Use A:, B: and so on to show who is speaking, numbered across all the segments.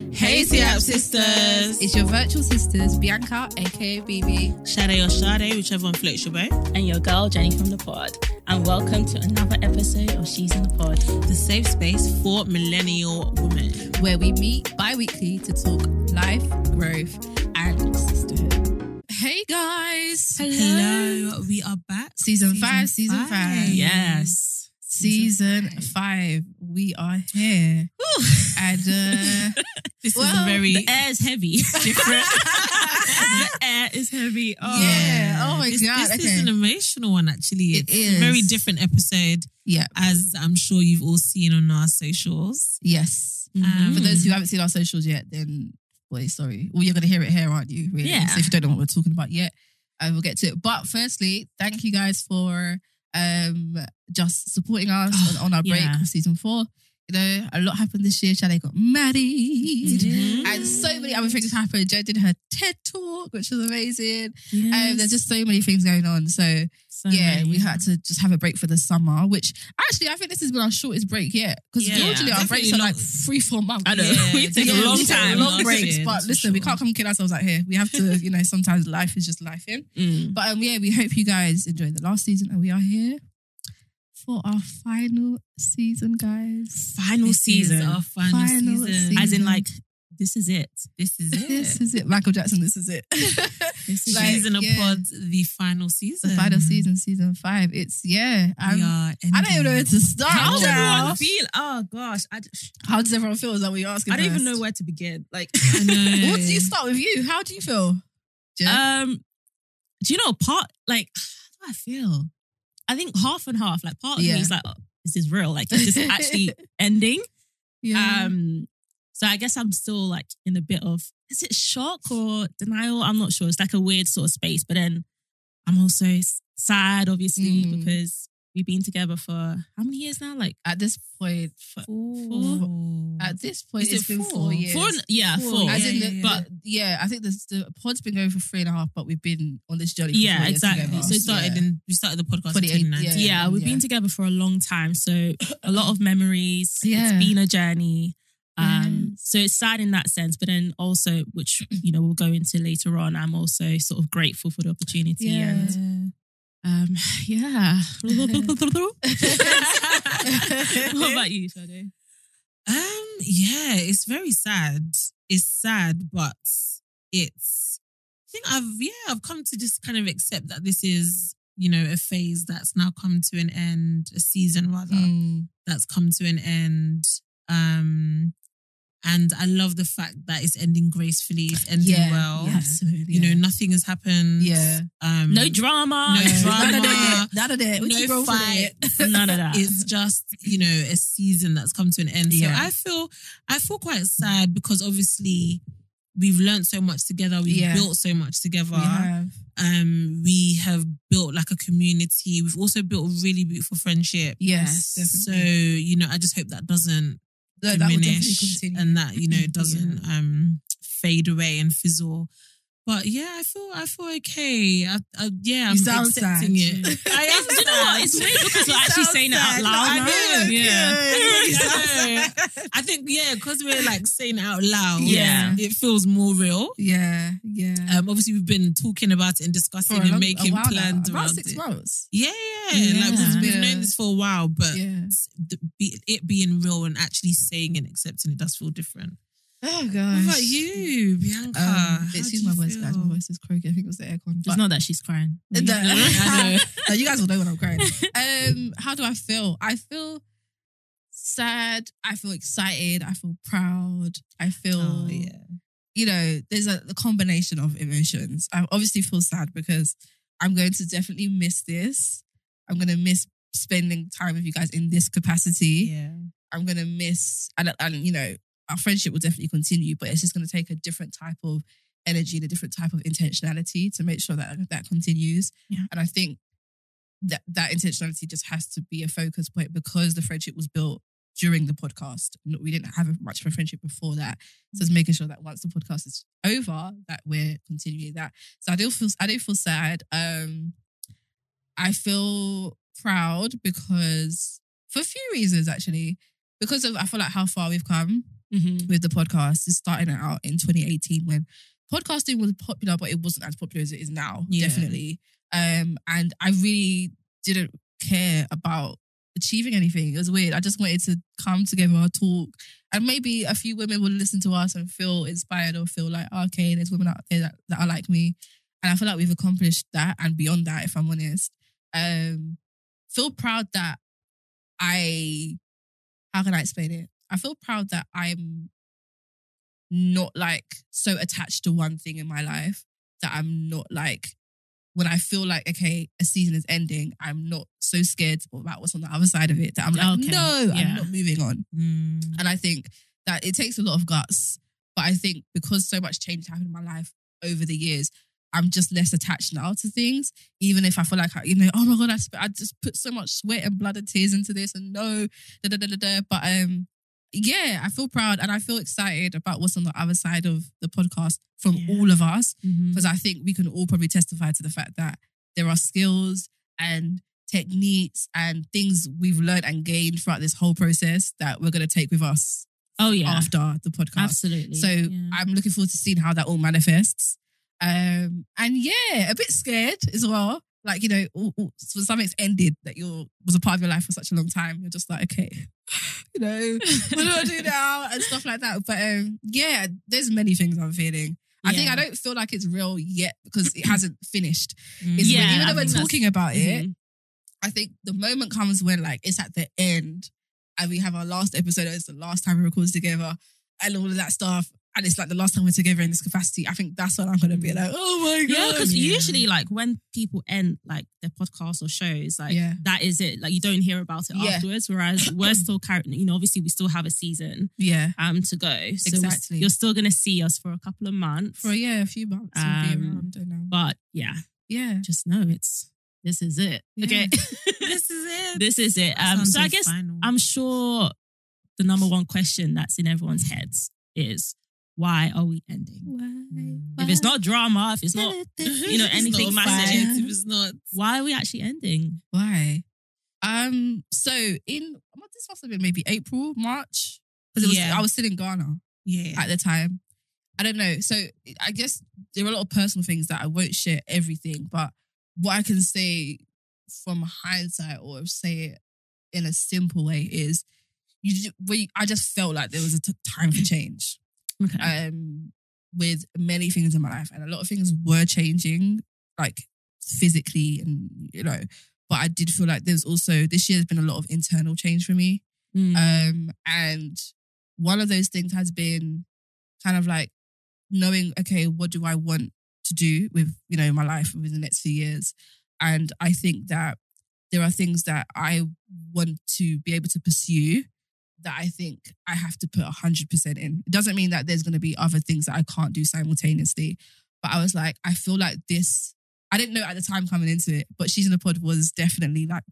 A: Hey, Siap sisters.
B: It's your virtual sisters, Bianca, aka BB.
A: Shade or Shade, whichever one floats your boat.
C: and your girl Jenny from the pod. And welcome to another episode of She's in the Pod.
A: The safe space for millennial women.
B: where we meet bi weekly to talk life, growth, and sisterhood. Hey guys.
A: Hello, we are back.
B: Season five, season five.
C: Yes.
B: Season five. We are here. and uh,
A: This is
B: Well,
A: a very
C: The air is heavy. Different. the air is heavy. Oh.
B: Yeah. Oh my
A: this,
B: God,
A: This
B: okay.
A: is an emotional one, actually.
B: It
A: It's a very different episode,
B: yeah,
A: as I'm sure you've all seen on our socials.
B: yes.
A: Um,
B: For those who haven't seen our socials yet, then boy, sorry. Well, you're gonna hear it here, aren't you? Really?
C: Yeah.
B: So if you don't know what we're talking about yet, I will get to it. But firstly, thank you guys for um just supporting us on, on our break
C: yeah.
B: of season four. You know, a lot happened this year. Shade got married.
A: Mhm.
B: And so many other things happened. Jo did her TED talk, which was amazing. Um, there's just so many things going on. So
C: So
B: yeah,
C: many.
B: we had to just have a break for the summer, which actually I think this has been our shortest break yet. Because
A: Yeah,
B: usually our breaks
A: definitely
B: are like three, four months.
C: I know.
A: Yeah,
C: we take
A: yeah,
C: a long
A: we
C: time.
B: long breaks.
A: year,
B: but
A: that's for
B: listen, we can't come kill ourselves out here. We have to, you know, sometimes life is just life in.
C: Mm.
B: But um, yeah, we hope you guys enjoyed the last season, and we are here for our final season, guys.
C: Final
A: This is
C: season.
A: our final,
B: Final
A: season.
B: season.
C: As in, like, this is it.
A: This is it.
B: This is it, Michael Jackson. This is it.
C: This is
B: Like,
A: season of
B: yeah.
A: pods, the final season.
B: the final season, season five. It's yeah. I'm, I don't even know where to start.
C: How does everyone feel? Oh gosh, I,
B: How does everyone feel? Is that what you're asking?
C: I don't even know where to begin. Like,
A: I know.
B: What do you start with you? How do you feel?
C: Um, do you know part? Like, how do I feel? I think half and half. Like, part of
B: Yeah.
C: me is like, oh, is this real? Like, is this actually ending?
B: yeah.
C: Um, so I guess I'm still like in a bit of is it shock or denial? I'm not sure. It's like a weird sort of space, but then I'm also sad, obviously,
B: Mm.
C: because we've been together for how many years now? Like
B: at this point,
A: Four.
B: at this point,
A: Is
B: it's
A: it
B: been
A: four?
B: four years.
C: four, yeah,
A: Four.
C: four.
B: As in
A: Yeah,
B: the,
A: yeah,
B: but yeah, I think the, the pod's been going for three and a half, but we've been on this journey. For
C: Yeah,
B: four years
C: exactly.
B: together.
C: So
A: started
B: Yeah.
A: in we started the podcast
B: 28,
A: in 2019.
C: yeah, we've
B: yeah.
C: been together for a long time, so a lot of memories.
B: Yeah.
C: It's been a journey. Um,
B: Yes.
C: so it's sad in that sense, but then also, which you know we'll go into later on. I'm also sort of grateful for the opportunity
B: Yeah.
C: and um, yeah. what about you, Sade?
A: Um, yeah, it's very sad. It's sad, but it's. I think I've yeah I've come to just kind of accept that this is you know a phase that's now come to an end, a season rather
B: Mm.
A: that's come to an end. Um, and I love the fact that it's ending gracefully, it's ending
B: Yeah,
A: well.
B: yeah,
C: Absolutely.
A: You know, nothing has happened.
B: Yeah.
A: Um,
C: no drama.
A: No drama.
B: None of that. None of that. We
A: no
B: keep rolling with
A: fight.
B: it.
C: None of that.
A: it's just you know a season that's come to an end.
B: Yeah.
A: So I feel I feel quite sad because obviously we've learned so much together. We've
B: Yeah.
A: built so much together.
B: We have.
A: Um, we have built like a community. We've also built a really beautiful friendship.
B: Yes.
A: So you know, I just hope that doesn't
B: No,
A: diminish and that you know doesn't um fade away and fizzle. But yeah, I feel I feel okay. I, I, yeah, I'm accepting
B: sad.
A: it. I am
C: you know what? It's weird because we're actually saying it out loud. Now. Yeah.
A: I. I think yeah, because we're like saying it out loud.
C: Yeah.
A: it feels more real.
B: Yeah, yeah.
A: Um, obviously we've been talking about it and discussing
B: a
A: and making
B: now.
A: plans
B: About
A: around
B: six
A: it.
B: months.
A: Yeah, yeah,
B: Yeah.
A: like we've, we've
B: Yeah.
A: known this for a while, but
B: Yeah.
A: it being real and actually saying and accepting it does feel different.
B: Oh gosh.
A: What about you, Bianca?
B: Um, excuse my voice, guys. My voice is croaky. I think it was the aircon.
C: It's not that she's crying.
B: No.
A: I know.
B: No, you guys will know when I'm crying. Um, how do I feel? I feel sad. I feel excited. I feel proud. I feel,
A: Oh, yeah.
B: you know, there's a, a combination of emotions. I obviously feel sad because I'm going to definitely miss this. I'm going to miss spending time with you guys in this capacity.
A: Yeah.
B: I'm gonna miss, and, and you know, our friendship will definitely continue, but it's just gonna take a different type of energy and a different type of intentionality to make sure that that continues.
C: Yeah.
B: And I think that that intentionality just has to be a focus point because the friendship was built during the podcast. We didn't have much of a friendship before that, so it's making sure that once the podcast is over, that we're continuing that. So I do feel I do feel sad. Um, I feel proud because for a few reasons actually. Because of I feel like how far we've come
C: Mhm.
B: with the podcast is starting it out in 2018 when podcasting was popular, but it wasn't as popular as it is now.
A: Yeah.
B: Definitely. Um, and I really didn't care about achieving anything. It was weird. I just wanted to come together, and talk, and maybe a few women would listen to us and feel inspired or feel like, "Oh, okay, there's women out there that, that are like me. And I feel like we've accomplished that and beyond that, if I'm honest. Um, feel proud that I, how can I explain it? I feel proud that I'm not like so attached to one thing in my life that I'm not like when I feel like okay, a season is ending, I'm not so scared about what's on the other side of it that I'm like,
C: Okay,
B: no,
C: yeah.
B: I'm not moving on.
A: Mm.
B: And I think that it takes a lot of guts. But I think because so much change happened in my life over the years, I'm just less attached now to things. Even if I feel like, I, you know, oh my God, I, sp- I just put so much sweat and blood and tears into this and no, da da da da da. But um, yeah, I feel proud and I feel excited about what's on the other side of the podcast from
C: Yeah.
B: all of us because I think we can all probably testify to the fact that there are skills and techniques and things we've learned and gained throughout this whole process that we're going to take with us
C: Oh yeah,
B: after the podcast.
C: absolutely.
B: So
C: Yeah.
B: I'm looking forward to seeing how that all manifests. Um, and yeah, a bit scared as well. Like you know, all, all, something's ended that you're was a part of your life for such a long time. You're just like, okay, you know, what do I do now and stuff like that. But um, yeah, there's many things I'm feeling. I think I don't feel like it's real yet because it hasn't finished.
A: Mm.
B: It's
C: Yeah,
B: when- even
C: I
B: though we're talking about it,
C: Mhm.
B: I think the moment comes when like it's at the end and we have our last episode, it's the last time we record together and all of that stuff. And it's like the last time we're together in this capacity. I think that's when I'm gonna be like, oh my god.
C: Yeah, because
A: Yeah.
C: usually, like when people end like their podcasts or shows, like
B: Yeah.
C: that is it. Like you don't hear about it
B: Yeah.
C: afterwards. Whereas we're still carrying, you know, obviously we still have a season
B: yeah.
C: um to go. So
B: Exactly.
C: you're still gonna see us for a couple of months.
B: For yeah, a few months we'll
C: Um,
B: be around. Don't know.
C: but yeah,
B: Yeah.
C: just know it's this is it.
B: Yeah.
C: Okay,
A: This is it.
C: this is it. Um, so I guess
A: final.
C: I'm sure the number one question that's in everyone's heads is why are we ending? Why? If it's not drama, if it's not you know,
A: If it's
C: anything massive.
A: fight, If it's not,
C: why are we actually ending?
B: Why? Um, so in this must have been maybe April, March. Because it was
A: Yeah.
B: I was still in Ghana.
A: yeah,
B: at the time. I don't know. So I guess there are a lot of personal things that I won't share everything, but what I can say from hindsight or say it in a simple way is you we I just felt like there was a t- time for change
C: Okay.
B: um with many things in my life and a lot of things were changing like physically and you know but I did feel like there's also this year has been a lot of internal change for me
C: Mm.
B: um, and one of those things has been kind of like knowing, okay, what do I want to do with, you know, my life within the next few years? And I think that there are things that I want to be able to pursue that I think I have to put 100% in. It doesn't mean that there's going to be other things that I can't do simultaneously. But I was like, I feel like this, I didn't know at the time coming into it, but She's in the Pod was definitely like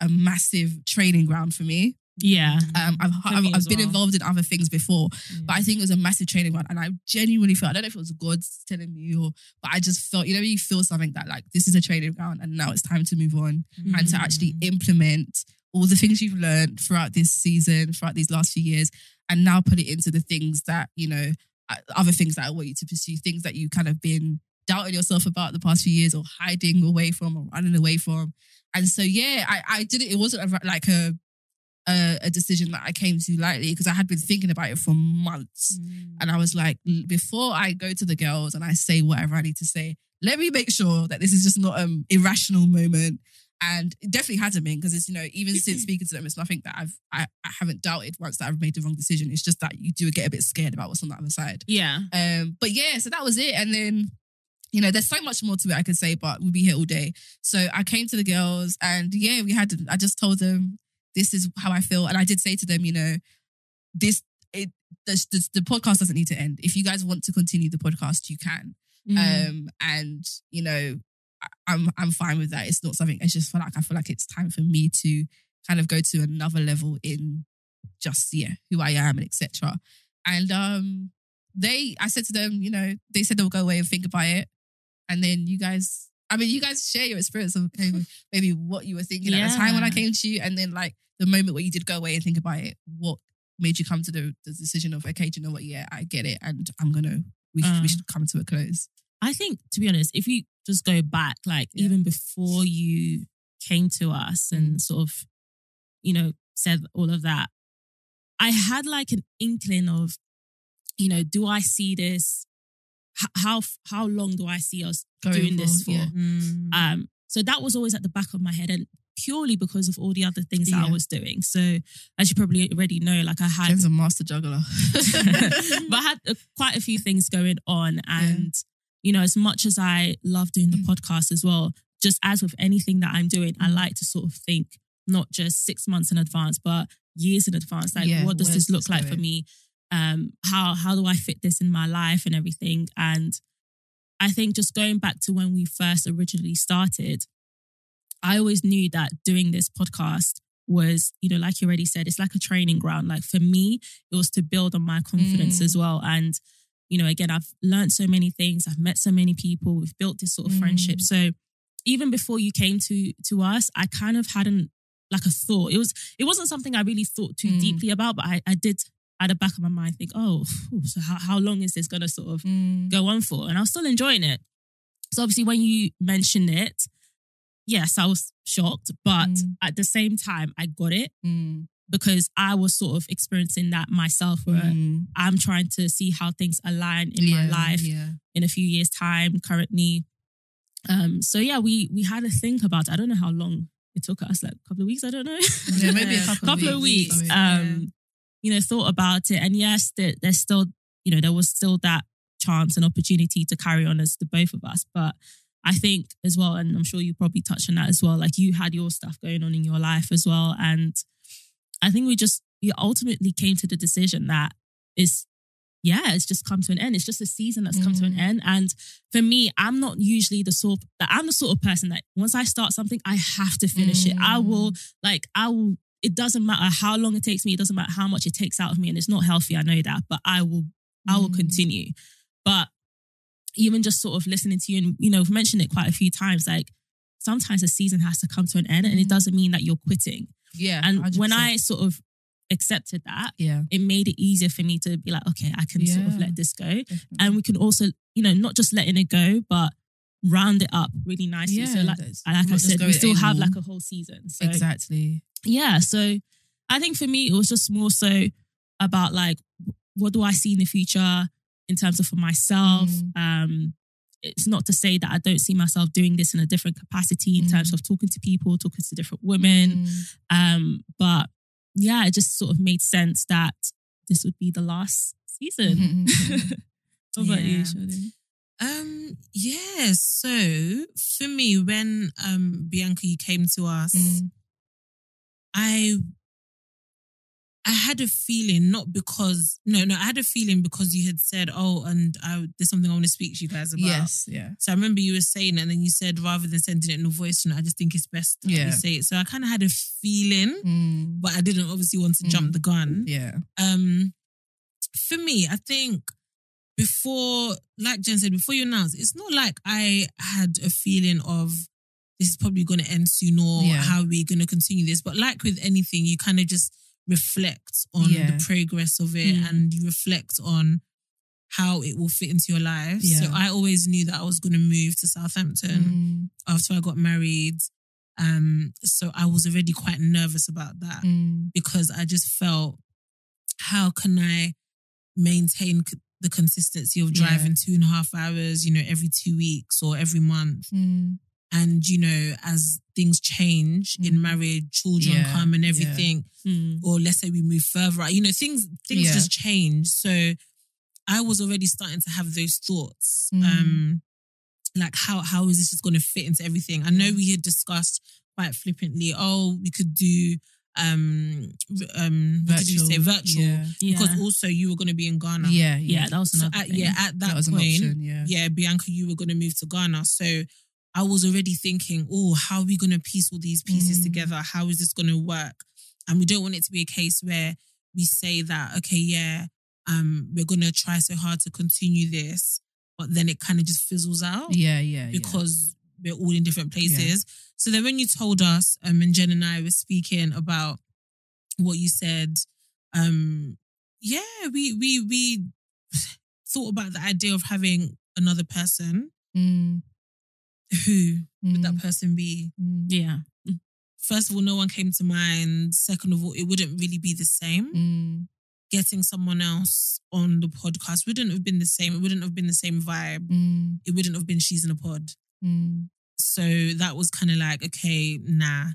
B: a massive training ground for me.
C: yeah.
B: Um, I've, I've, I've been
C: well.
B: involved in other things before, but I think it was a massive training ground. And I genuinely felt, I don't know if it was God telling me or, but I just felt, you know, you feel something that like, this is a training ground and now it's time to move on and to actually
A: Mm.
B: implement all the things you've learned throughout this season, throughout these last few years, and now put it into the things that, you know, uh, other things that I want you to pursue, things that you kind of been doubting yourself about the past few years or hiding away from or running away from. And so, yeah, I, I did it. It wasn't a, like a, a, a decision that I came to lightly because I had been thinking about it for months.
A: Mm.
B: And I was like, before I go to the girls and I say whatever I need to say, let me make sure that this is just not an irrational moment. And it definitely hasn't been because it's, you know, even since speaking to them, it's nothing that I've, I, I haven't doubted once that I've made the wrong decision. It's just that you do get a bit scared about what's on the other side.
C: Yeah.
B: Um, but yeah, so that was it. And then, you know, there's so much more to it I could say, but we'll be here all day. So I came to the girls and yeah, we had, I just told them, this is how I feel. And I did say to them, you know, this, it, the, the, the podcast doesn't need to end. If you guys want to continue the podcast, you can.
C: Mm.
B: Um, and you know, I'm I'm fine with that. It's not something. It's just feel like I feel like it's time for me to kind of go to another level in just yeah who I am and etc. And um, they, I said to them, you know, they said they'll go away and think about it, and then you guys. I mean, you guys share your experience of maybe, maybe what you were thinking at the time when I came to you, and then like the moment where you did go away and think about it, what made you come to the, the decision of okay, do you know what? Yeah, I get it, and I'm gonna we should,
C: Uh.
B: we should come to a close.
C: I think, to be honest, if you just go back, like
B: Yeah.
C: even before you came to us and sort of, you know, said all of that, I had like an inkling of, you know, do I see this? How how long do I see us
B: Going
C: doing this for?
B: yeah.
A: Mm.
C: Um, so that was always at the back of my head, and purely because of all the other things that I was doing. So as you probably already know, like I had
B: Jen's a master juggler.
C: but I had uh, quite a few things going on. And, you know, as much as I love doing the podcast as well, just as with anything that I'm doing, I like to sort of think not just six months in advance, but years in advance. Like,
B: Yeah,
C: what does this look like for me? Um, how how do I fit this in my life and everything? And I think just going back to when we first originally started, I always knew that doing this podcast was, you know, like you already said, it's like a training ground. Like for me, it was to build on my confidence
B: Mm.
C: as well. And, you know, again, I've learned so many things. I've met so many people. We've built this sort of
B: Mm.
C: friendship. So even before you came to to us, I kind of hadn't like a thought. It was it wasn't something I really thought too
B: Mm.
C: deeply about, but I, I did at the back of my mind think, oh, so how, how long is this gonna sort of
B: Mm.
C: go on for? And I was still enjoying it. So obviously when you mentioned it, yes, I was shocked, but
B: Mm.
C: at the same time, I got it
B: Mm.
C: Because I was sort of experiencing that myself where
B: Mm.
C: I'm trying to see how things align in my life
B: Yeah.
C: in a few years' time currently. Um, so yeah, we we had to think about it. I don't know how long it took us, like a couple of weeks, I don't know.
B: Yeah, maybe a couple,
C: couple of weeks.
B: Mean,
C: Um, you know, thought about it. And yes, there, there's still, you know, there was still that chance and opportunity to carry on as the both of us. But I think as well, and I'm sure you probably touched on that as well, like you had your stuff going on in your life as well. And I think we just we ultimately came to the decision that is yeah, it's just come to an end. It's just a season that's come to an
B: Mm.
C: end. And for me, I'm not usually the sort that I'm the sort of person that once I start something, I have to finish it. I will like I will it doesn't matter how long it takes me, it doesn't matter how much it takes out of me, and it's not healthy, I know that, but I will I will
B: Mm.
C: continue. But even just sort of listening to you and you know, we've mentioned it quite a few times, like sometimes a season has to come to an end and it
B: Mm.
C: doesn't mean that you're quitting.
B: Yeah.
C: And
B: 100%.
C: when I sort of accepted that,
B: yeah,
C: it made it easier for me to be like, okay, I can sort of let this go.
B: definitely.
C: And we can also, you know, not just letting it go, but round it up really nicely. so like, like I said, we still have like a whole season. So
B: exactly.
C: yeah, so I think for me, it was just more so about like, what do I see in the future in terms of for myself?
B: Mm.
C: Um, it's not to say that I don't see myself doing this in a different capacity in terms
B: Mm.
C: of talking to people, talking to different women.
B: Mm.
C: Um, but yeah, it just sort of made sense that this would be the last season. what about you,
A: Yeah. Um, yeah, so for me, when um Bianca you came to us,
B: Mm.
A: I I had a feeling, not because no, no, I had a feeling because you had said, Oh, and I, there's something I want to speak to you guys about.
B: Yes. Yeah.
A: So I remember you were saying, and then you said rather than sending it in a voice note, I just think it's best that
B: Yeah.
A: we say it. So I kind of had a feeling,
B: Mm.
A: but I didn't obviously want to jump
B: Mm.
A: the gun.
B: Yeah.
A: Um, for me, I think before, like Jen said, before you announced, it's not like I had a feeling of this is probably going to end soon or
B: Yeah.
A: how we're going to continue this. But like with anything, you kind of just reflect on
B: Yeah.
A: the progress of it
C: Mm.
A: and you reflect on how it will fit into your life. So I always knew that I was going to move to Southampton
B: Mm.
A: after I got married. Um, so I was already quite nervous about that
B: Mm.
A: because I just felt, how can I maintain c- the consistency of
B: Yeah.
A: driving two and a half hours, you know, every two weeks or every month?
B: Mm.
A: And, you know, as things change in
B: Mm.
A: marriage, children
B: Yeah,
A: come and
B: yeah.
A: everything,
C: Mm.
A: or let's say we move further you know, things things
B: Yeah.
A: just change. So I was already starting to have those thoughts.
B: Mm.
A: Um, like how how is this just going to fit into everything? I know we had discussed quite flippantly, oh, we could do um um what did you say virtual
B: Yeah.
C: Yeah.
A: because also you were going to be in Ghana.
B: Yeah.
C: yeah, that was
A: So
C: another
A: at, yeah, at that,
B: That
A: point.
B: Yeah.
A: yeah, Bianca, you were going to move to Ghana. So I was already thinking, oh, how are we going to piece all these pieces
B: Mm.
A: together? How is this going to work? And we don't want it to be a case where we say that, okay, yeah, um, we're going to try so hard to continue this, but then it kind of just fizzles out
B: Yeah. Yeah. yeah.
A: because we're all in different places. So then when you told us, um, and Jen and I were speaking about what you said, um, yeah, we we we thought about the idea of having another person.
B: Mm,
A: Who would
B: mm,
A: that person be?
B: mm,
C: Yeah.
A: First of all, no one came to mind. Second of all, it wouldn't really be the same.
B: mm,
A: Getting someone else on the podcast wouldn't have been the same. It wouldn't have been the same vibe. It wouldn't have been she's in a pod. So that was kind of like, okay, nah.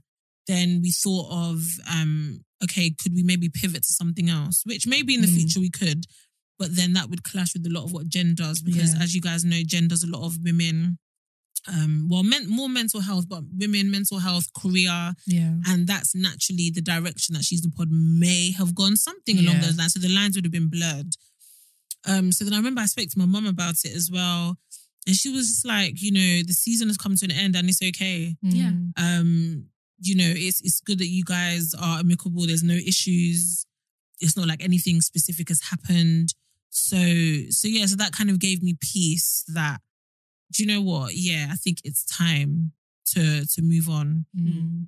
A: Then we thought of, um, okay, could we maybe pivot to something else? Which maybe in the
B: Mm.
A: future we could, but then that would clash with a lot of what Jen does because,
B: Yeah.
A: as you guys know, Jen does a lot of women, um, well, men, more mental health, but women, mental health, career,
B: Yeah.
A: and that's naturally the direction that she's the pod may have gone, something along
B: Yeah.
A: those lines. So the lines would have been blurred. Um, so then I remember I spoke to my mum about it as well. And she was just like, you know, the season has come to an end and it's okay.
C: Yeah.
B: Mm,
A: Um, you know, it's it's good that you guys are amicable. There's no issues. It's not like anything specific has happened. So so yeah, so that kind of gave me peace that do you know what? Yeah, I think it's time to to move on
B: mm,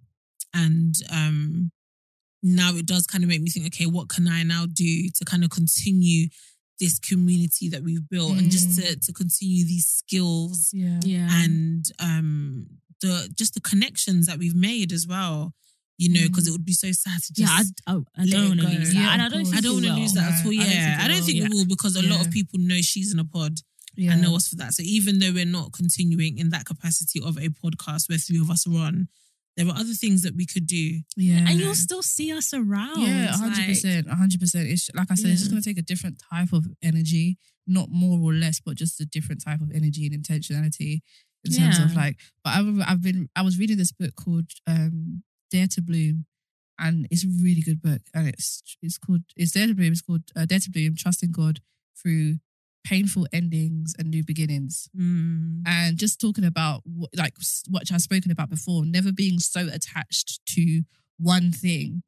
A: and um now it does kind of make me think okay what can i now do to kind of continue this community that we've built and just to to continue these skills
B: Yeah.
C: Yeah.
A: and um the just the connections that we've made as well you know because it would be so sad to just
C: yeah, I, I, I
A: let
C: don't
A: it
C: want to
A: go.
C: lose that.
B: Yeah,
C: and I don't think
A: I don't want to lose that at all.
B: No, I don't
A: Yeah,
B: think
A: I
B: it
A: don't
B: will.
A: think we will because a lot of people know she's in a pod
B: Yeah.
A: and know us for that. So even though we're not continuing in that capacity of a podcast where three of us are on, there are other things that we could do.
B: Yeah.
C: And you'll still see us around.
B: Yeah, hundred
C: like-
B: percent, hundred percent. It's like I said, it's just gonna take a different type of energy, not more or less, but just a different type of energy and intentionality in terms of like. But I've I've been I was reading this book called um Dare to Bloom, and it's a really good book, and it's it's called it's Dare to Bloom. It's called uh, Dare to Bloom: Trusting God Through Painful Endings and New Beginnings
A: Mm.
B: and just talking about what, like what I've spoken about before, never being so attached to one thing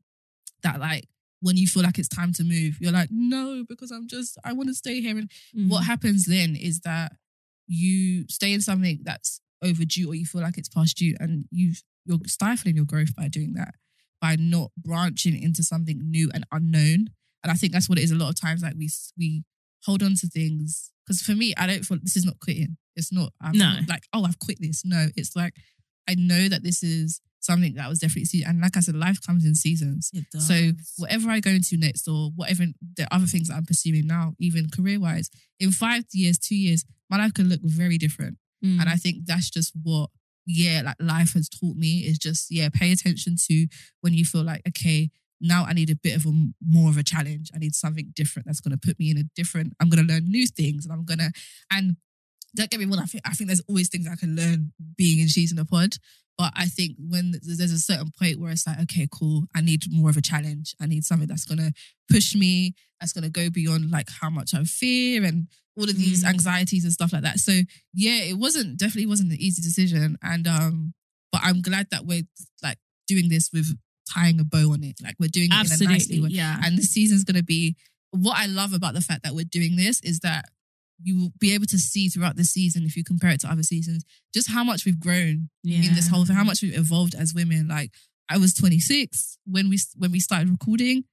B: that like when you feel like it's time to move, you're like, no, because I'm just I want to stay here. And
C: Mm.
B: what happens then is that you stay in something that's overdue or you feel like it's past due, and you you're stifling your growth by doing that, by not branching into something new and unknown. And I think that's what it is. A lot of times, like we we hold on to things because for me, I don't feel this is not quitting. It's not. I'm
C: No.
B: not like oh, I've quit this. No, it's like I know that this is something that was definitely. And like I said, life comes in seasons.
A: It does.
B: So whatever I go into next, or whatever the other things that I'm pursuing now, even career wise, in five years, two years, my life could look very different.
C: Mm.
B: And I think that's just what, yeah, like life has taught me is just, yeah, pay attention to when you feel like, okay, now I need a bit of a more of a challenge. I need something different that's going to put me in a different, I'm going to learn new things and I'm going to, and don't get me wrong, I think, I think there's always things I can learn being in She's in a Pod. But I think when there's a certain point where it's like, okay, cool, I need more of a challenge. I need something that's going to push me, that's going to go beyond like how much I fear and all of these
A: Mm.
B: anxieties and stuff like that. So yeah, it wasn't definitely wasn't an easy decision. And um, but I'm glad that we're like doing this with tying a bow on it. Like we're doing it in a nicely
C: Absolutely.
B: way.
C: Yeah.
B: And the season's gonna be what I love about the fact that we're doing this is that you will be able to see throughout the season, if you compare it to other seasons, just how much we've grown in this whole thing, how much we've evolved as women. Like I was 26 when we when we started recording,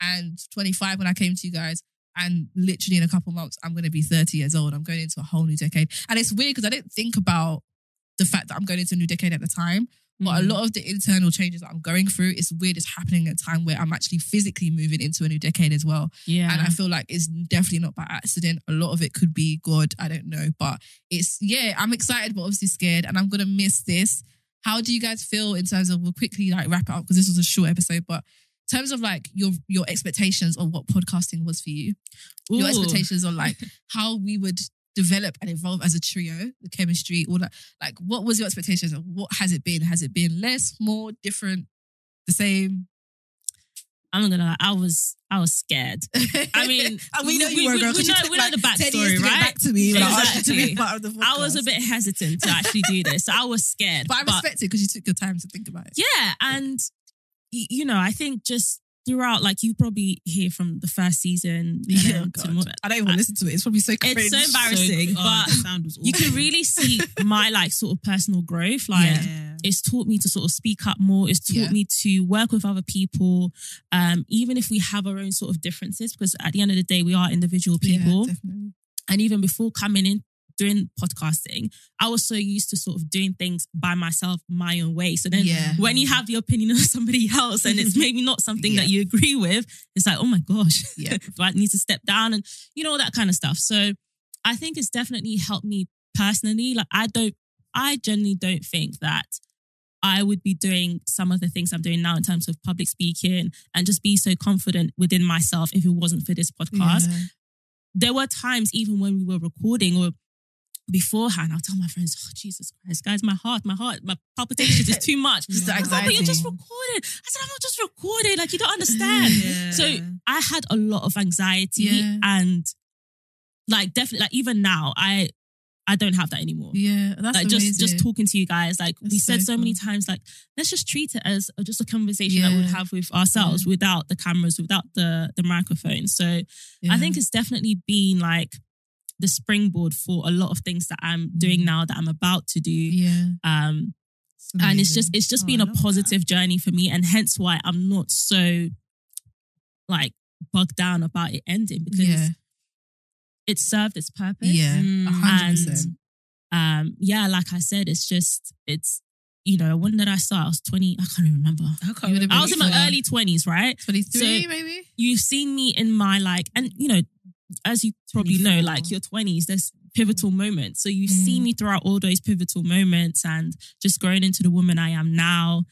B: and 25 when I came to you guys. And literally in a couple months, I'm going to be 30 years old. I'm going into a whole new decade, and it's weird because I didn't think about the fact that I'm going into a new decade at the time. But a
C: Mm.
B: lot of the internal changes that I'm going through, it's weird. It's happening at a time where I'm actually physically moving into a new decade as well.
C: Yeah.
B: And I feel like it's definitely not by accident. A lot of it could be God. I don't know. But it's, yeah, I'm excited, but obviously scared. And I'm going to miss this. How do you guys feel in terms of, we'll quickly like wrap it up because this was a short episode, but in terms of like your your expectations of what podcasting was for you, your expectations on like how we would develop and evolve as a trio, the chemistry, all that. Like, what was your expectations? What has it been? Has it been less, more, different, the same?
C: I'm not gonna lie. I was I was scared. I mean,
B: we know
C: we-
B: you were,
C: we-
B: girl.
C: we
B: 'cause you
C: know-
B: took,
C: we know
B: like,
C: the backstory,
B: years to get
C: right?
B: back to me when I to
C: Exactly.
B: be part of the
C: I was a bit hesitant to actually do this. So I was scared.
B: But I respect it because you took your time to think about it.
C: Yeah, and you know, I think just throughout, like you probably hear from the first season.
B: Yeah,
C: then to
B: God.
C: more-
B: I don't even listen to it. It's probably so cringe.
C: It's so embarrassing,
A: oh,
C: but
A: was
C: you can really see my like sort of personal growth. Like
A: yeah.
C: it's taught me to sort of speak up more. It's taught
B: Yeah.
C: me to work with other people, um, even if we have our own sort of differences. Because at the end of the day, we are individual people. And even before coming in doing podcasting, I was so used to sort of doing things by myself, my own way. So then
B: Yeah.
C: when you have the opinion of somebody else and it's maybe not something that you agree with, it's like, oh my gosh,
B: Yeah.
C: do I need to step down and you know, that kind of stuff. So I think it's definitely helped me personally. Like I don't, I generally don't think that I would be doing some of the things I'm doing now in terms of public speaking and just be so confident within myself if it wasn't for this podcast
B: Yeah.
C: there were times even when we were recording or beforehand, I'll tell my friends, oh, Jesus Christ, guys, my heart, my heart, my palpitations is too much.
B: Just the
C: "Oh, but you're just recording. I said, I'm not just recording. Like, you don't understand.
A: Yeah.
C: So I had a lot of anxiety
B: Yeah.
C: and like definitely, like even now, I I don't have that anymore.
B: Yeah, that's
C: like
B: amazing.
C: just just talking to you guys, like we said
B: so
C: so many
B: cool.
C: times, like let's just treat it as just a conversation that we'd have with ourselves without the cameras, without the the microphone. So
B: Yeah.
C: I think it's definitely been like the springboard for a lot of things that I'm doing
B: Mm.
C: now that I'm about to do.
B: yeah,
C: Um, and it's just it's just
B: Oh,
C: been
B: I
C: a
B: love that.
C: positive journey for me, and hence why I'm not so like bogged down about it ending because
B: yeah,
C: it served its purpose.
B: yeah,
A: Mm.
B: hundred
C: And um, yeah, like I said, it's just it's you know when did I start? I was twenty. I can't even remember.
A: I can't remember.
C: I was in my early twenties, right?
B: Twenty three,
C: so-
B: maybe.
C: You've seen me in my like, and you know, as you probably know, like your twenties, there's pivotal moments. So you've seen
B: Mm.
C: me throughout all those pivotal moments, and just growing into the woman I am now.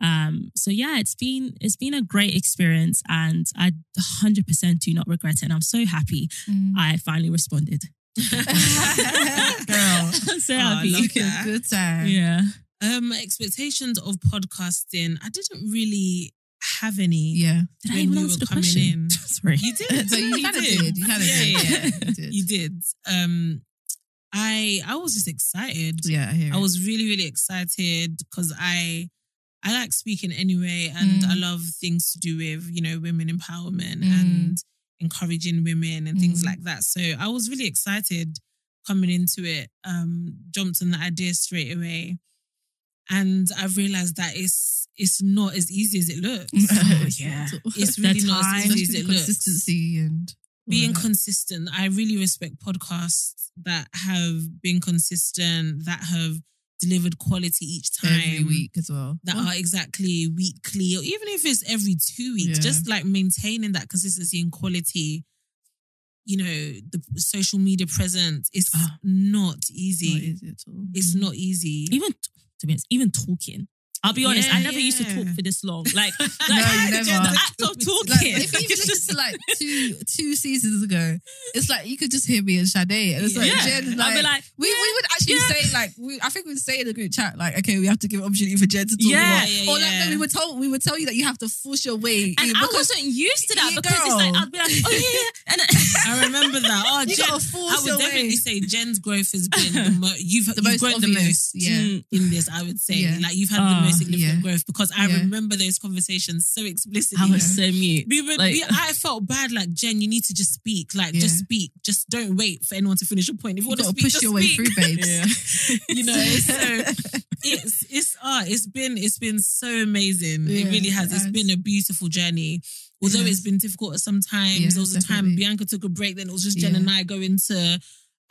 C: Um, so yeah, it's been it's been a great experience, and I 100 percent do not regret it. And I'm so happy
B: Mm.
C: I finally responded.
B: Girl.
C: I'm so
A: Oh, I
C: happy.
A: love that.
B: good time.
C: Yeah.
A: Um, expectations of podcasting. I didn't really have any.
B: Yeah.
C: Did I even
A: we
C: answer the question?
A: in.
C: Sorry.
A: You did.
B: So you kind of did. You kind of
A: yeah,
B: did.
A: Yeah, yeah.
B: You did.
A: You did. Um, I I was just excited.
B: Yeah, I hear
A: I was really really excited because I I like speaking anyway, and
B: Mm.
A: I love things to do with you know women empowerment
B: Mm.
A: and encouraging women and things
B: Mm.
A: like that. So I was really excited coming into it. Um, jumped on the idea straight away, and I've realized that it's it's not as easy as it looks.
C: Yeah.
A: It's
C: The
A: really not as easy as
B: Especially
A: it looks
B: consistency and
A: being
B: that.
A: consistent. I really respect podcasts that have been consistent, that have delivered quality each time.
B: every week as well.
A: That
B: Well,
A: are exactly weekly, or even if it's every two weeks,
B: Yeah.
A: just like maintaining that consistency and quality. You know, the social media presence is
C: Ah.
A: not easy.
B: not easy at all.
A: It's not easy.
C: Even to be honest, even talking. I'll be honest, I
A: Yeah,
C: never used to talk for this long. Like, like
B: No,
C: the act of
B: Like,
C: talking.
B: if you listen to like two two seasons ago, it's like you could just hear me and Sade, and it's like
C: yeah.
B: Jen,
C: I'll
B: like,
C: be like,
B: we, we would actually
C: yeah.
B: say like we I think we'd say in the group chat like okay we have to give opportunity for Jen to talk
C: Yeah,
B: more.
A: yeah,
B: or like
A: yeah.
B: no, we would tell we would tell you that you have to force your way
C: and
B: in
C: I wasn't used to that
B: Yeah,
C: because it's like. I'd be like, oh yeah, yeah. and
A: I remember that. Oh,
B: you
A: Jen,
B: gotta force
A: I would
B: your
A: definitely
B: way.
A: say Jen's growth has been the mo- you've,
B: The
A: you've
B: most
A: grown the most
B: yeah.
A: in this. I would say
B: Yeah.
A: like you've had
C: Oh,
A: the most significant
B: yeah.
A: growth because I
B: Yeah.
A: remember those conversations so explicitly.
C: I was so mute.
A: we would,
C: like-
A: we, I felt bad. Like Jen, you need to just speak. Like just speak. Just don't wait for anyone to finish your point. If you
B: you
A: want to
B: gotta
A: speak,
B: push
A: just
B: your way through, babes.
A: you know, so it's it's ah, it's been it's been so amazing. it really has.
B: it
A: It's
B: has.
A: been a beautiful journey. Although
B: has.
A: it's been difficult at some times.
B: Yeah,
A: there was a time. Bianca took a break. Then it was just Jen
B: Yeah.
A: and I going to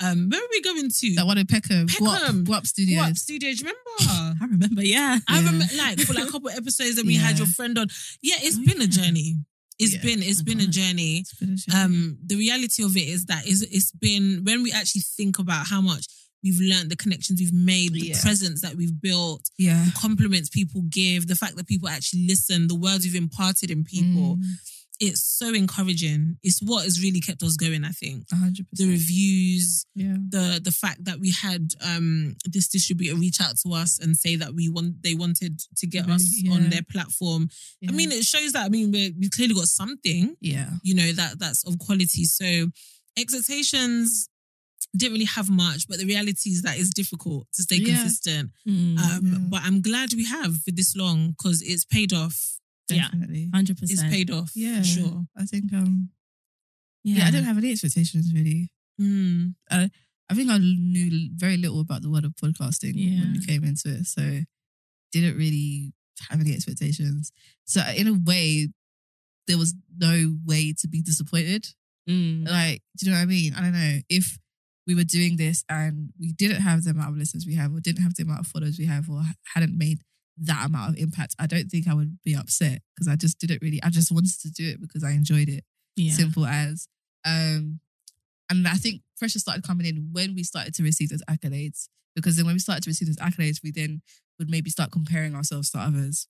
A: um where were we going to?
B: that one in Peckham,
A: Peckham.
B: Guap, Guap Studios.
A: What studios? Do you remember?
C: I remember, yeah.
A: I remember like for like a couple of episodes that we had your friend on. Yeah, it's
C: Oh,
A: been a journey. It's
B: Yeah.
A: been it's been a journey.
B: It's been a journey.
A: Um, the reality of it is that is it's been when we actually think about how much we've learned, the connections we've made, the
B: Yeah.
A: presence that we've built,
B: yeah.
A: the compliments people give, the fact that people actually listen, the words we've imparted in people.
B: Mm,
A: It's so encouraging. It's what has really kept us going. I think
B: a hundred
A: the reviews,
B: Yeah.
A: the the fact that we had um this distributor reach out to us and say that we want they wanted to get
B: Really,
A: us
B: yeah.
A: on their platform. I mean, it shows that I mean we we clearly got something
B: yeah.
A: you know that that's of quality. So expectations didn't really have much, but the reality is that it's difficult to stay
B: Yeah.
A: consistent.
C: Mm.
A: Um,
B: Yeah.
A: But I'm glad we have for this long because it's paid off.
C: Yeah.
B: definitely.
C: Hundred
A: It's paid off.
B: Yeah.
A: For sure.
B: I think um yeah. I don't have any expectations really.
A: Mm.
B: I think I knew very little about the world of podcasting
C: Yeah.
B: when we came into it, so didn't really have any expectations. So in a way, there was no way to be disappointed.
C: Mm.
B: Like, do you know what I mean? I don't know if we were doing this and we didn't have the amount of listeners we have, or didn't have the amount of followers we have, or hadn't made that amount of impact. I don't think I would be upset because I just didn't really. I just wanted to do it because I enjoyed it
C: Yeah.
B: simple as. Um, and I think pressure started coming in when we started to receive those accolades. Because then when we started to receive those accolades, we then would maybe start comparing ourselves to others.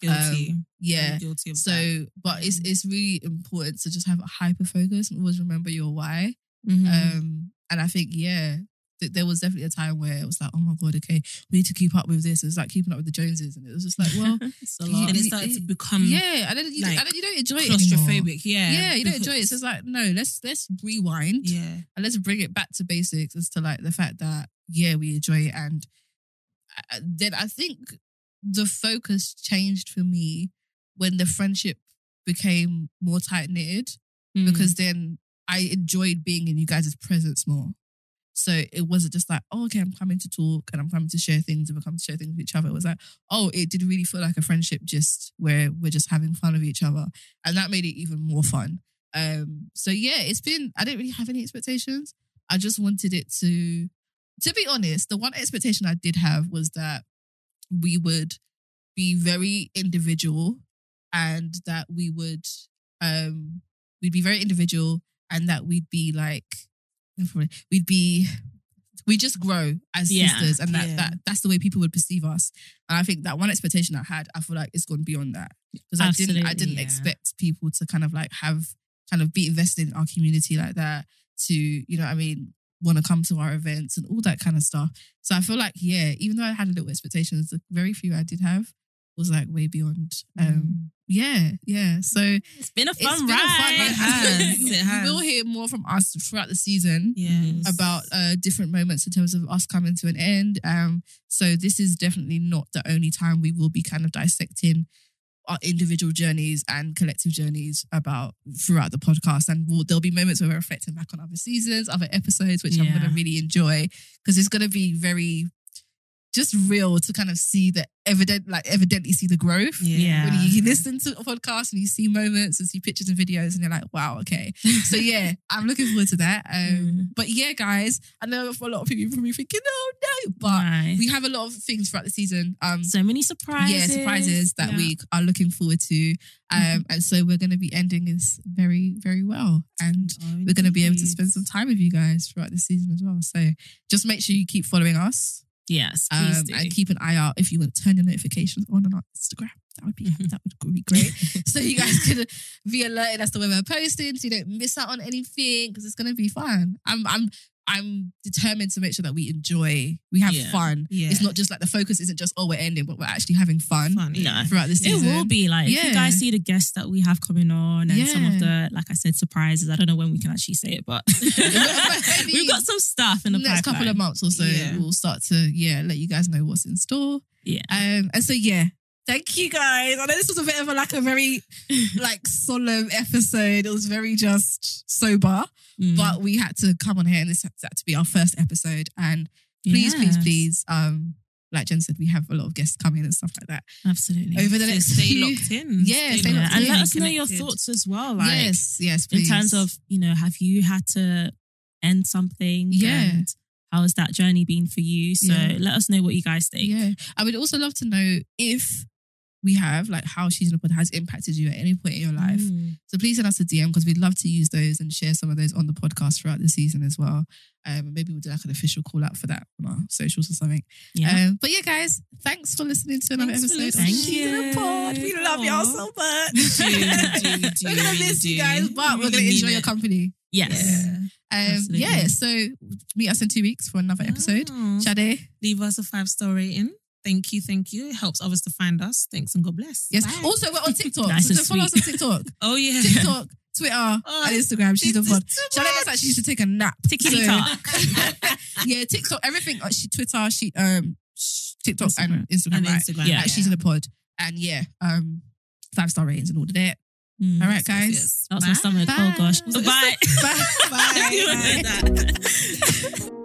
A: Guilty.
B: Um, yeah.
A: I'm guilty of that.
B: So, but it's it's really important to just have a hyper focus and always remember your why.
C: Mhm.
B: Um, and I think yeah, th- there was definitely a time where it was like, oh my god, okay, we need to keep up with this. It was like keeping up with the Joneses, and it was just like, well,
C: it's a
B: you-
C: lot.
A: and it
B: it-
A: started to become
B: yeah, and then you,
A: like,
B: and then you don't enjoy it
A: claustrophobic. Yeah.
B: Yeah, you don't enjoy it. So it's like, no, let's let's rewind
A: yeah.
B: and let's bring it back to basics as to like the fact that yeah, we enjoy it, and uh, then I think the focus changed for me when the friendship became more tight knitted
C: Mm.
B: because then I enjoyed being in you guys' presence more. So it wasn't just like, oh, okay, I'm coming to talk and I'm coming to share things and we're coming to share things with each other. It was like, oh, it did really feel like a friendship just where we're just having fun with each other. And that made it even more fun. Um, so yeah, it's been, I didn't really have any expectations. I just wanted it to, to be honest, the one expectation I did have was that we would be very individual and that we would, um, we'd be very individual and that we'd be like we'd be we just grow as
C: Yeah,
B: sisters and that,
A: yeah.
B: that that's the way people would perceive us and i think that one expectation i had i feel like it's gone beyond that because i didn't i didn't
C: yeah.
B: expect people to kind of like have kind of be invested in our community like that to you know what i mean want to come to our events and all that kind of stuff so i feel like yeah even though i had a little expectations the very few i did have was like way beyond um yeah yeah so
C: it's been a
B: it's
C: fun
B: been a fun
C: ride.
A: It has.
B: you,
A: It has.
B: you will hear more from us throughout the season
A: Yes.
B: about uh, different moments in terms of us coming to an end. Um, so this is definitely not the only time we will be kind of dissecting our individual journeys and collective journeys about throughout the podcast. And we'll, there'll be moments where we're reflecting back on other seasons, other episodes, which I'm going to really enjoy because it's going to be very just real to kind of see the evident, like evidently see the growth
C: Yeah.
B: when you listen to a podcast and you see moments and see pictures and videos and you're like, wow, okay. So yeah, I'm looking forward to that. Um,
C: Mm.
B: But yeah, guys, I know for a lot of people probably thinking, oh no, but
C: Right.
B: we have a lot of things throughout the season. Um,
C: so many surprises.
B: yeah, surprises that
C: Yeah.
B: we are looking forward to. Um, and so we're going to be ending this very, very well. And we're going to be able to spend some time with you guys throughout the season as well. So just make sure you keep following us
C: Yes, please
B: um, and keep an eye out if you want to turn your notifications on on Instagram. That would be that would be great. so you guys can be alerted as to when we're posting, so you don't miss out on anything because it's gonna be fun. I'm I'm I'm determined to make sure that we enjoy, we have
C: Yeah.
B: fun.
A: Yeah.
B: It's not just like the focus isn't just oh we're ending, but we're actually having fun,
C: No.
A: yeah.
B: throughout the season.
C: It
B: season.
C: will be like if
B: Yeah.
C: you guys see the guests that we have coming on and some of the, like I said, surprises. I don't know when we can actually say it, but we've got some stuff in the
B: next couple of months or so,
A: Yeah.
B: we'll start to yeah let you guys know what's in store.
C: Yeah.
B: Um, and so yeah, thank you guys. I know this was a bit of a like a very like solemn episode. It was very just sober,
C: Mm.
B: but we had to come on here and this had to be our first episode. And please, please,
C: Yes.
B: please, um, like Jen said, we have a lot of guests coming and stuff like that
C: absolutely.
B: over the
A: So
B: next
A: stay
B: few-
A: locked in.
B: Yeah, stay
C: Yeah,
B: locked
C: and
B: in,
C: let us know your thoughts as well. Like,
B: yes, yes,
C: in terms of you know, have you had to end something?
B: Yeah.
C: And how has that journey been for you? So
B: Yeah.
C: let us know what you guys think.
B: yeah, I would also love to know if we have like how she's in the pod has impacted you at any point in your life.
C: Mm.
B: So please send us a DM because we'd love to use those and share some of those on the podcast throughout the season as well. Um, maybe we'll do like an official call out for that on our socials or something.
C: Yeah.
B: Um, but yeah, guys, thanks for listening to another
A: Thanks
B: episode. Thank in the Pod. We love y'all so much.
A: We do, we do, we do,
B: we're gonna miss you guys, but
A: We
B: we're gonna enjoy
A: mean
B: your company.
C: yes.
A: Yeah.
B: Um, yeah, so meet us in two weeks for another episode.
A: Oh.
B: Shade.
A: Leave us a five star rating. Thank you, thank you. It helps others to find us. Thanks and God bless.
B: Yes.
A: Bye.
B: Also, we're on TikTok.
C: Nice
B: so
C: and
B: follow us on TikTok.
A: oh yeah.
B: TikTok, Twitter,
A: Oh,
B: and Instagram. She's the
A: this
B: pod.
A: is too
B: Shade looks
A: much.
B: like she used to take a nap.
C: Tiki talk.
B: yeah, TikTok, everything. She Twitter, she um TikTok and Instagram,
A: And
B: right?
A: Instagram.
C: Yeah.
B: Like, she's in the pod, and yeah, um, five star ratings and all of that.
C: Mm.
B: All right, guys.
A: yes.
C: That's my stomach.
B: Bye.
C: Oh gosh.
A: Bye.
C: Bye.
A: Bye.
C: You